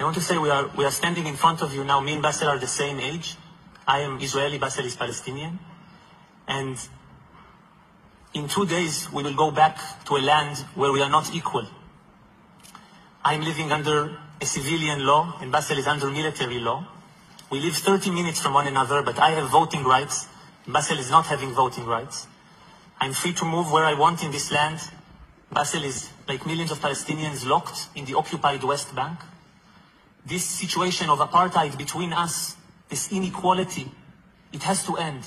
I want to say we are, we are standing in front of you now. Me and Bassel are the same age. I am Israeli, Bassel is Palestinian. And in two days, we will go back to a land where we are not equal. I am living under a civilian law, and Bassel is under military law. We live 30 minutes from one another, but I have voting rights. Bassel is not having voting rights. I'm free to move where I want in this land. Bassel is, like millions of Palestinians, locked in the occupied West Bank. This situation of apartheid between us, this inequality, it has to end.